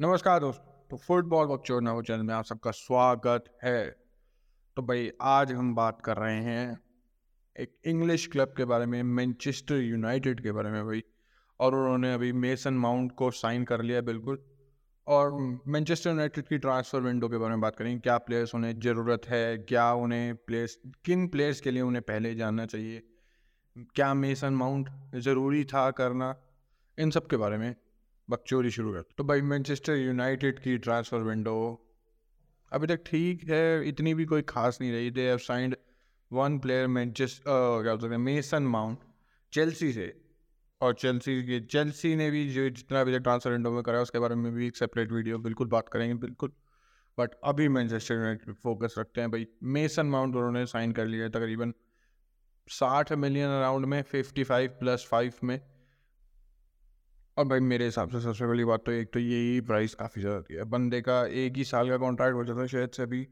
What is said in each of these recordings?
नमस्कार दोस्तों तो फुटबॉल बक्चोर नव चैनल में आप सबका स्वागत है। तो भाई, आज हम बात कर रहे हैं एक इंग्लिश क्लब के बारे में मैनचेस्टर यूनाइटेड के बारे में भाई। और उन्होंने अभी मेसन माउंट को साइन कर लिया, बिल्कुल। और मैनचेस्टर यूनाइटेड की ट्रांसफ़र विंडो के बारे में बात करेंगे, क्या प्लेयर्स उन्हें ज़रूरत है, क्या उन्हें प्लेयर्स किन प्लेयर्स के लिए उन्हें पहले जानना चाहिए, क्या मेसन माउंट ज़रूरी था करना, इन सब के बारे में। बकचोरी शुरू कर। तो भाई मैनचेस्टर यूनाइटेड की ट्रांसफ़र विंडो अभी तक ठीक है, इतनी भी कोई खास नहीं रही। They have signed one player Manchester क्या बोलते हैं मेसन माउंट चेल्सी से। और चेल्सी के चेल्सी ने भी जो जितना अभी तक ट्रांसफ़र विंडो में करा, उसके बारे में भी एक सेपरेट वीडियो बिल्कुल बात करेंगे, बिल्कुल। बट अभी मैनचेस्टर यूनाइटेड फोकस रखते हैं भाई। मेसन माउंट उन्होंने साइन कर लिया है तकरीबन साठ मिलियन अराउंड में फिफ्टी फाइव प्लस फाइव में। और भाई मेरे हिसाब से सबसे पहली बात तो एक तो यही प्राइस काफ़ी ज़्यादा थी बंदे का एक ही साल का कॉन्ट्रैक्ट हो जाता है शायद से अभी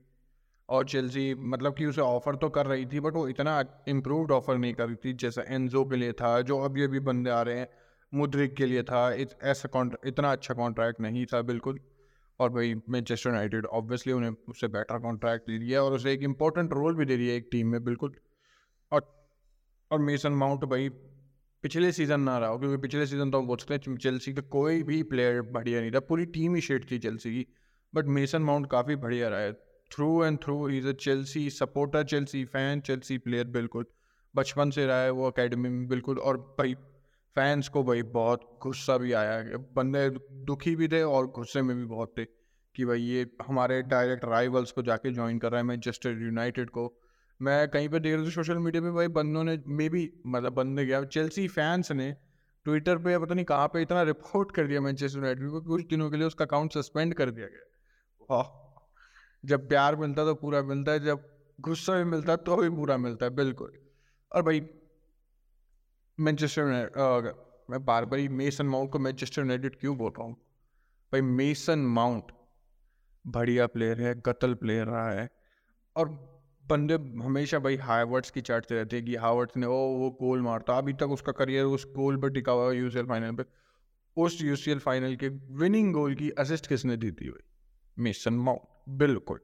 और चेल्सी मतलब कि उसे ऑफ़र तो कर रही थी बट वो इतना इम्प्रूवड ऑफ़र नहीं कर रही थी जैसा एनजो के लिए था जो अभी अभी बंदे आ रहे हैं। मुद्रिक के लिए था इत, ऐसा कॉन्ट्रैक्ट इतना अच्छा कॉन्ट्रैक्ट नहीं था बिल्कुल। और भाई मैनचेस्टर यूनाइटेड ऑब्वियसली उन्हें उससे बेटर कॉन्ट्रैक्ट दे दिया और उसे एक इंपॉर्टेंट रोल भी दे दिया एक टीम में बिल्कुल। और और मेसन माउंट भाई पिछले सीज़न ना रहा हो, क्योंकि पिछले सीज़न तो हम बोल सकते हैं चेल्सी का कोई भी प्लेयर बढ़िया नहीं था, पूरी टीम ही शेड थी चेल्सी की। बट मेसन माउंट काफ़ी बढ़िया रहा है। Through and through is a Chelsea supporter Chelsea fan Chelsea player बिल्कुल। बचपन से रहा है वो अकेडमी में बिल्कुल, और भाई फैंस को भाई बहुत गुस्सा भी आया बंदे दुखी भी थे और गुस्से में भी बहुत थे कि भाई ये हमारे डायरेक्ट राइवल्स को जाके ज्वाइन कर रहा है। मैनचेस्टर यूनाइटेड को मैं कहीं पर देख रहा था सोशल मीडिया पे भाई बंदों ने मे भी मतलब बंदे गया चेल्सी फैंस ने ट्विटर पे पता नहीं कहाँ पे इतना रिपोर्ट कर दिया मैनचेस्टर यूनाइटेड को कुछ दिनों के लिए उसका अकाउंट सस्पेंड कर दिया गया। वाह। जब प्यार मिलता तो पूरा मिलता है, जब गुस्सा भी मिलता है तो भी पूरा मिलता है, बिल्कुल। और भाई मैनचेस्टर यूनाइटेड मैं बार बार ही मेसन माउंट को मैनचेस्टर यूनाइटेड क्यों बोल रहा हूँ? भाई मेसन माउंट बढ़िया प्लेयर है कतल प्लेयर रहा है। और बंदे हमेशा भाई हार्वर्ड्स की चाटते रहते हैं कि हार्वर्ड्स ने ओ वो गोल मारता अभी तक उसका करियर उस गोल पर टिका हुआ है यू फाइनल पे। उस यूसीएल फाइनल के विनिंग गोल की असिस्ट किसने दी थी भाई? मिशन माउंट बिल्कुल।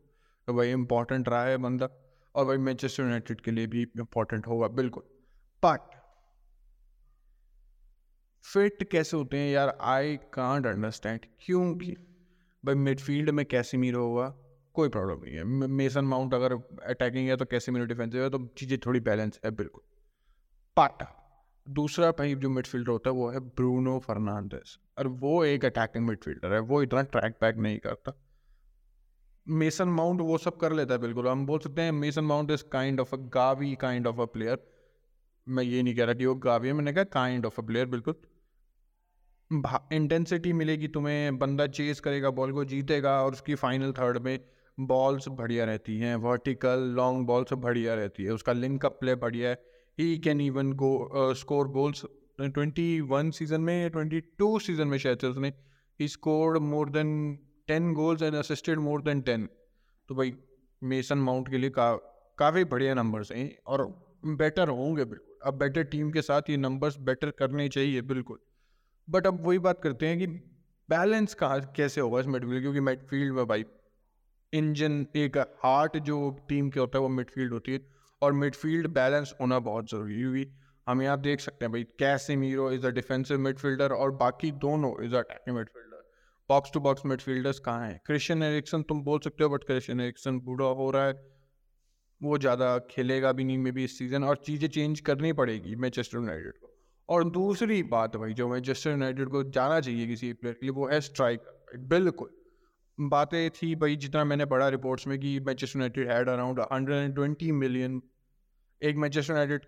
तो भाई इंपॉर्टेंट रहा है बंदा। और भाई मैनचेस्टर यूनाइटेड के लिए भी इंपॉर्टेंट होगा, बिल्कुल। बट फिट कैसे होते हैं यार? आई कांट अंडरस्टैंड क्योंकि भाई मिडफील्ड में कैसे मीर होगा कोई प्रॉब्लम नहीं है। मेसन माउंट अगर अटैकिंग है तो कैसे मेरे डिफेंसिव है? तो चीज़ें थोड़ी बैलेंस है, बिल्कुल। पाटा दूसरा भाई जो मिडफील्डर होता है, वो है ब्रूनो फर्नांडिस और वो एक अटैकिंग मिडफील्डर है, वो इतना ट्रैक बैक नहीं करता। मेसन माउंट वो सब कर लेता है, बिल्कुल। हम बोल सकते हैं Mason Mount is kind of a Gavi kind of a player मैं ये नहीं कह रहा कि वो गावी है, मैंने कहा काइंड ऑफ़ अ प्लेयर बिल्कुल। इंटेंसिटी मिलेगी तुम्हें, बंदा चेस करेगा बॉल को जीतेगा और उसकी फाइनल थर्ड में बॉल्स बढ़िया रहती हैं वर्टिकल लॉन्ग बॉल्स बढ़िया रहती है, उसका लिंक अप प्ले बढ़िया है। He can even go score goals twenty one season में ट्वेंटी टू सीज़न में शायद उसने। He scored more than ten goals and assisted more than ten तो भाई मेसन माउंट के लिए का, काफ़ी बढ़िया नंबर्स हैं और बेटर होंगे बिल्कुल। अब बेटर टीम के साथ ये नंबर्स बेटर करने चाहिए, बिल्कुल। बट अब वही बात करते हैं कि बैलेंस कहाँ, कैसे होगा इस मिडफील्ड क्योंकि मिडफील्ड में भाई इंजन एक हार्ट जो टीम के होता है, वो मिडफील्ड होती है। और मिडफील्ड बैलेंस होना बहुत ज़रूरी है हम यहाँ देख सकते हैं भाई कैसे Miro is a defensive midfielder और बाकी दोनों is attacking midfielder box to box midfielders कहाँ हैं? क्रिश्चियन एरिक्सन तुम बोल सकते हो बट क्रिश्चियन एरिक्सन बूढ़ा हो रहा है। वो ज़्यादा खेलेगा भी नहीं मे बी इस सीज़न और चीज़ें चेंज करनी पड़ेगी मैनचेस्टर यूनाइटेड को। और दूसरी बात भाई, जो मैनचेस्टर यूनाइटेड को जाना चाहिए किसी प्लेयर के लिए, वो है स्ट्राइक बिल्कुल। बातें थी भाई, जितना मैंने पढ़ा रिपोर्ट्स में कि Manchester United had around hundred and twenty million एक मैनचेस्टर यूनाइटेड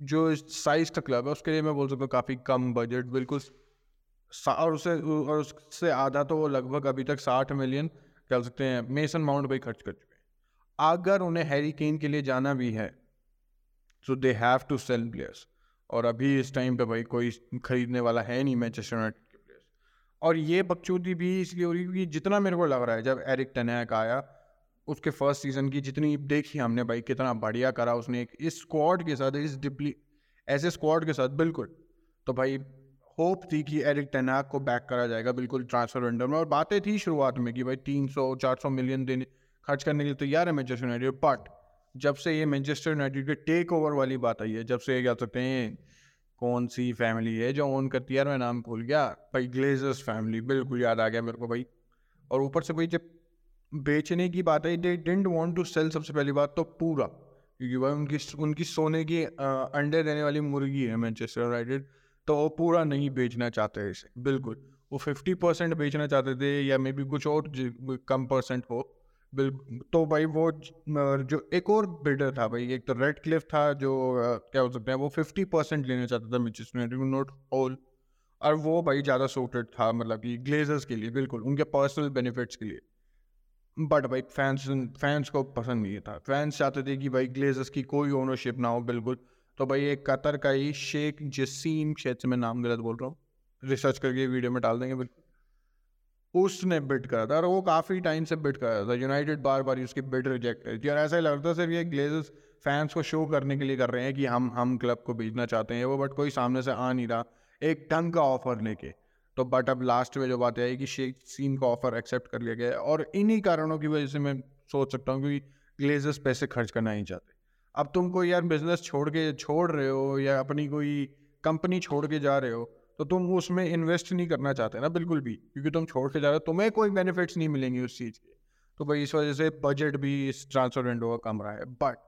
जो साइज़ का क्लब है, उसके लिए मैं बोल सकता हूँ काफ़ी कम बजट बिल्कुल और उससे और उससे आधा तो वो लगभग अभी तक साठ मिलियन कह सकते हैं। मेसन माउंट भाई खर्च कर चुके हैं। अगर उन्हें हैरी केन के लिए जाना भी है so they have to sell players और अभी इस टाइम पे भाई कोई खरीदने वाला है नहीं मैनचेस्टर यूनाइटेड और ये बकचोदी भी इसलिए हो रही क्योंकि जितना मेरे को लग रहा है, जब एरिक टनैक आया, उसके फ़र्स्ट सीज़न की जितनी देखी हमने भाई, कितना बढ़िया करा उसने एक, इस स्क्वाड के साथ, इस डिप्ली ऐसे स्क्वाड के साथ, बिल्कुल। तो भाई होप थी कि एरिक टेनाक को बैक करा जाएगा, बिल्कुल ट्रांसफ़र विंडो में, और बातें थी शुरुआत में कि भाई, तीन सौ मिलियन देने, खर्च करने के लिए तैयार है मैनचेस्टर यूनाइटेड बट जब से ये मैनचेस्टर यूनाइटेड के टेक ओवर वाली बात आई है, जब से ये कह सकते हैं कौन सी फैमिली है जो ओन करती है? मैं नाम भूल गया। भाई ग्लेजर्स फैमिली बिल्कुल याद आ गया मेरे को भाई। और ऊपर से भाई, जब बेचने की बात आई they don't want to sell सबसे पहली बात तो पूरा, क्योंकि भाई, उनकी उनकी सोने की अंडे देने वाली मुर्गी है मैनचेस्टर यूनाइटेड तो वो पूरा नहीं बेचना चाहते इसे, बिल्कुल। वो फिफ्टी परसेंट बेचना चाहते थे या मे बी कुछ और कम परसेंट हो। तो भाई वो जो एक और बिल्डर था भाई, एक तो रेड क्लिफ था जो क्या हो सकता है, वो फिफ्टी परसेंट लेना चाहता था यूनाइटेड नॉट ऑल और वो भाई ज़्यादा सूटेड था मतलब कि ग्लेजर्स के लिए, बिल्कुल, उनके पर्सनल बेनिफिट्स के लिए। बट भाई फैंस फैंस को पसंद नहीं था। फैंस चाहते थे कि भाई ग्लेजर्स की कोई ओनरशिप ना हो, बिल्कुल। तो भाई एक कतर का ही शेख जसीम शेख से मैं नाम गलत बोल रहा हूँ। रिसर्च करके वीडियो में डाल देंगे, बिल्कुल। उसने बिट करा था और वो काफ़ी टाइम से बिट करा था। यूनाइटेड बार बार उसकी बिट रिजेक्ट करी थी। और ऐसा ही लगता सिर्फ़ ये ग्लेजर्स फैंस को शो करने के लिए कर रहे हैं कि हम हम क्लब को बेचना चाहते हैं वो बट कोई सामने से आ नहीं रहा। एक ढंग का ऑफ़र लेके। तो बट अब लास्ट में जो बात आई कि शेख सीन का ऑफ़र एक्सेप्ट कर लिया गया और इन्हीं कारणों की वजह से मैं सोच सकता हूँ कि ग्लेजर्स पैसे खर्च करना नहीं चाहते। अब तुम कोई यार बिज़नेस छोड़ के, छोड़ रहे हो या अपनी कोई कंपनी छोड़ के जा रहे हो तो तुम उसमें इन्वेस्ट नहीं करना चाहते ना बिल्कुल भी, क्योंकि तुम छोड़ के जा रहे हो, तुम्हें कोई बेनिफिट्स नहीं मिलेंगे उस चीज़ के। तो भाई इस वजह से बजट भी इस ट्रांसफ़र विंडो का कम रहा है। But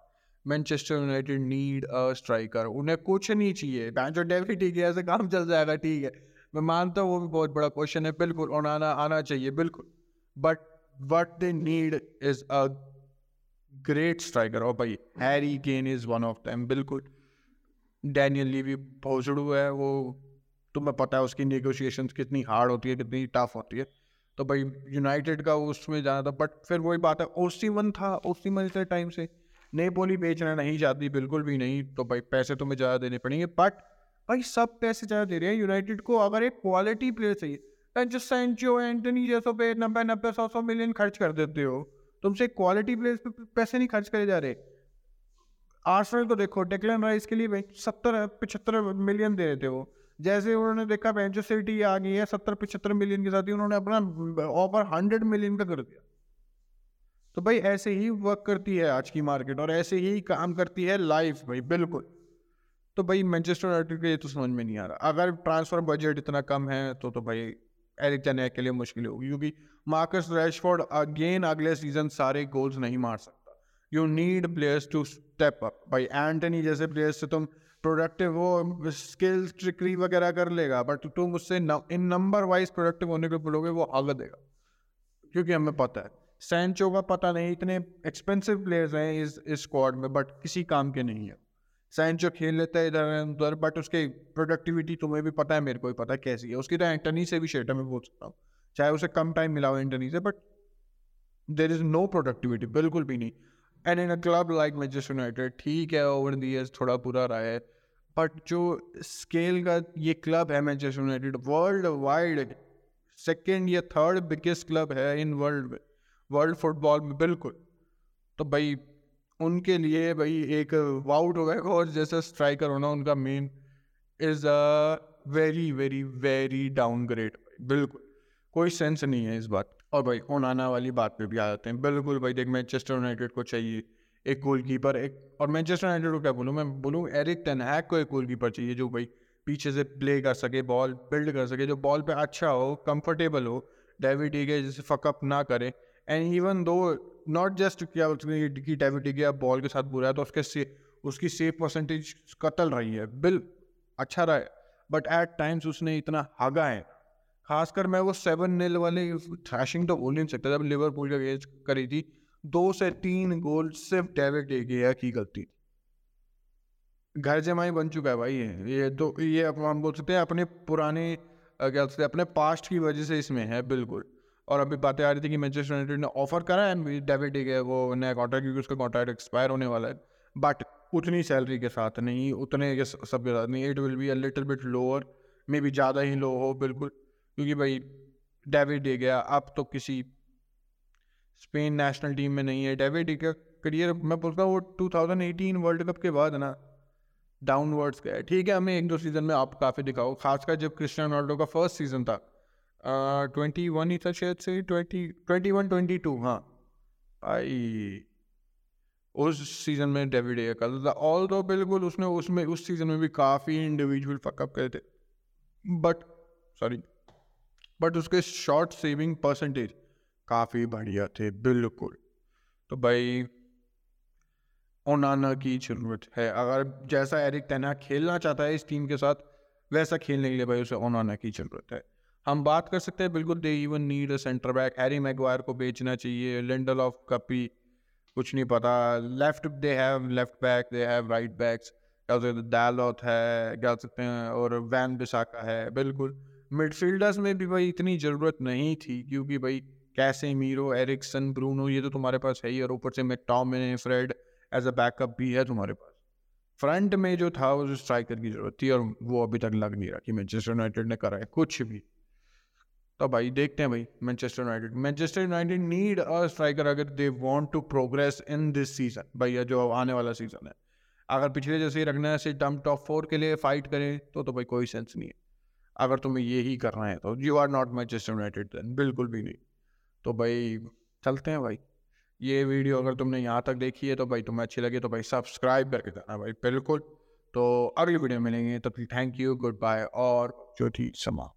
Manchester United need a striker उन्हें कुछ नहीं चाहिए। जो डेविड ठीक है, ऐसे काम चल जाएगा, ठीक है। मैं मानता हूँ वो भी बहुत बड़ा क्वेश्चन है, बिल्कुल, और आना आना चाहिए, बिल्कुल। But what they need is a great striker और भाई Harry Kane is one of them बिल्कुल। डैनियल ली भी भोसड़ू है, वो तुम्हें पता है उसकी नेगोशिएशंस कितनी हार्ड होती है, कितनी टफ होती है। तो भाई यूनाइटेड का उसमें जाना था बट फिर वही बात है ओसी वन था ओसी वन इतने टाइम से। नेपोली बेचना नहीं चाहती, बिल्कुल भी नहीं तो भाई पैसे तुम्हें ज़्यादा देने पड़ेंगे बट भाई सब पैसे ज़्यादा दे रहे हैं। यूनाइटेड को अगर एक क्वालिटी प्लेयर चाहिए जो सेंचो एंटनी जैसों पे नब्बे नब्बे, सौ सौ मिलियन खर्च कर देते हो। तुमसे क्वालिटी प्लेयर्स पे पैसे नहीं खर्च करे जा रहे। आर्सेनल को देखो डेक्लन राइस के लिए भाई सत्तर पचहत्तर मिलियन दे देते हो। जैसे उन्होंने देखा बेंचो सिटी आ गई है सत्तर पचहत्तर मिलियन के साथ ही उन्होंने अपना ऑफ़र हंड्रेड मिलियन का कर दिया। तो भाई ऐसे ही वर्क करती है आज की मार्केट और ऐसे ही काम करती है लाइफ भाई, बिल्कुल। तो भाई मैनचेस्टर यूनाइटेड के ये तो समझ में नहीं आ रहा। अगर ट्रांसफ़र बजट इतना कम है तो तो भाई एरिक टेनेक के लिए मुश्किल होगी, क्योंकि मार्कस रैशफोर्ड अगेन अगले सीज़न सारे गोल्स नहीं मार सकता। You need players to step up भाई एंटनी जैसे प्लेयर्स से तुम प्रोडक्टिव वो स्किल्स ट्रिकरी वगैरह कर लेगा बट तुम उससे इन नंबर वाइज प्रोडक्टिव होने को बोलोगे, वो हग देगा। क्योंकि हमें पता है सैंचो का पता नहीं, इतने एक्सपेंसिव प्लेयर्स हैं इस स्क्वाड में बट किसी काम के नहीं है। सैंचो खेल लेता है इधर उधर बट उसकी प्रोडक्टिविटी तुम्हें भी पता है, मेरे को भी पता है कैसी है। उसकी तो एंटनी से भी शेटर में बोल सकता हूँ। चाहे उसे कम टाइम मिला हो एंटनी से but there is no productivity बिल्कुल भी नहीं। And in a club like Manchester United ठीक है ओवर दी ईयर्स थोड़ा बुरा रहा है बट जो स्केल का ये क्लब है Manchester United world wide second या थर्ड बिगेस्ट क्लब है इन वर्ल्ड में वर्ल्ड फुटबॉल में, बिल्कुल। तो भाई, उनके लिए भाई एक वाउट हो गया, और जैसा स्ट्राइकर होना उनका man is a very very very downgrade बिल्कुल। कोई सेंस नहीं है इस बात और भाई ओनाना वाली बात पे भी आ जाते हैं। बिल्कुल भाई, देख मैनचेस्टर यूनाइटेड को चाहिए एक गोल कीपर एक और मैनचेस्टर यूनाइटेड को क्या बोलूँ मैं? बोलूँ एरिक टेनहैक को एक गोल कीपर चाहिए जो भाई पीछे से प्ले कर सके, बॉल बिल्ड कर सके, जो बॉल पे अच्छा हो, कंफर्टेबल हो, डेविड ईगे जैसे फकअप ना करे। And even though not just क्या कि डेविड ईगे बॉल के साथ बुरा है तो उसके से, उसकी सेव परसेंटेज कतल रही है। बिल अच्छा रहा है बट एट टाइम्स उसने इतना हगा है। खासकर मैं वो सेवन नील वाले थ्रैशिंग तो बोल नहीं सकता जब लिवरपूल का गेज करी थी, दो से तीन गोल सिर्फ़ डेविड एगिया की गलती थी। घर जमाई बन चुका है भाई ये ये तो ये हम बोल सकते हैं अपने पुराने क्या बोलते हैं, अपने पास्ट की वजह से इसमें है, बिल्कुल। और अभी बातें आ रही थी कि मैनचेस्टर यूनाइटेड ने ऑफ़र करा है डेविड एगिया वो नया कॉन्ट्रैक्ट क्योंकि उसका कॉन्ट्रैक्ट एक्सपायर होने वाला है। बट उतनी सैलरी के साथ नहीं, उतने के सब के साथ नहीं it will be a little bit lower maybe ज़्यादा ही लो हो, बिल्कुल। क्योंकि भाई, डेविड डे गया। अब तो किसी स्पेन नेशनल टीम में नहीं है। डेविड का करियर, मैं बोलता हूँ, वो 2018 वर्ल्ड कप के बाद ना डाउनवर्ड्स गया ठीक है, हमें एक दो सीज़न में आप काफ़ी दिखाओ, खासकर जब क्रिस्टियानो रोनाल्डो का फ़र्स्ट सीज़न था। ट्वेंटी वन ही था शायद से twenty twenty one twenty two हाँ। आई उस सीज़न में डेविड ए करता था। ऑल दो बिल्कुल उसने उसमें, उस सीज़न में भी काफ़ी इंडिविजुअल फकअप करे थे। बट सॉरी बट उसके शॉर्ट सेविंग परसेंटेज काफ़ी बढ़िया थे, बिल्कुल। तो भाई ओनाना की ज़रूरत है। अगर जैसा एरिक टेना खेलना चाहता है इस टीम के साथ, वैसा खेलने के लिए भाई उसे ओनाना की ज़रूरत है। हम बात कर सकते हैं, बिल्कुल they even need a centre back Harry Maguire को बेचना चाहिए लिंडल ऑफ़ कपी कुछ नहीं पता। Left they have left back they have right backs क्या सकते हैं डालोथ है, क्या सकते हैं, और वैन बिसाका है, बिल्कुल। मिडफील्डर्स में भी भाई इतनी ज़रूरत नहीं थी, क्योंकि भाई कैसे मीरो, एरिक्सन, ब्रूनो, ये तो तुम्हारे पास है ही, और ऊपर से McTominay Fred as a backup भी है तुम्हारे पास। फ्रंट में जो था वो स्ट्राइकर की ज़रूरत थी, और वो अभी तक लग नहीं रहा कि मैनचेस्टर यूनाइटेड ने करा है कुछ भी। तो भाई देखते हैं भाई Manchester United Manchester United need a striker अगर they want to progress in this season भैया जो आने वाला सीज़न है। अगर पिछले जैसे ही रखना है टर्म टॉप फोर के लिए फाइट करें तो तो भाई कोई सेंस नहीं है। अगर तुम्हें ये ही करना है तो you are not Manchester United बिल्कुल भी नहीं। तो भाई, चलते हैं भाई। ये वीडियो अगर तुमने यहाँ तक देखी है तो भाई तुम्हें अच्छी लगी तो भाई सब्सक्राइब करके जाना भाई, बिल्कुल। तो अगली वीडियो मिलेंगे, तब तो थैंक यू गुड बाय और जो थी समा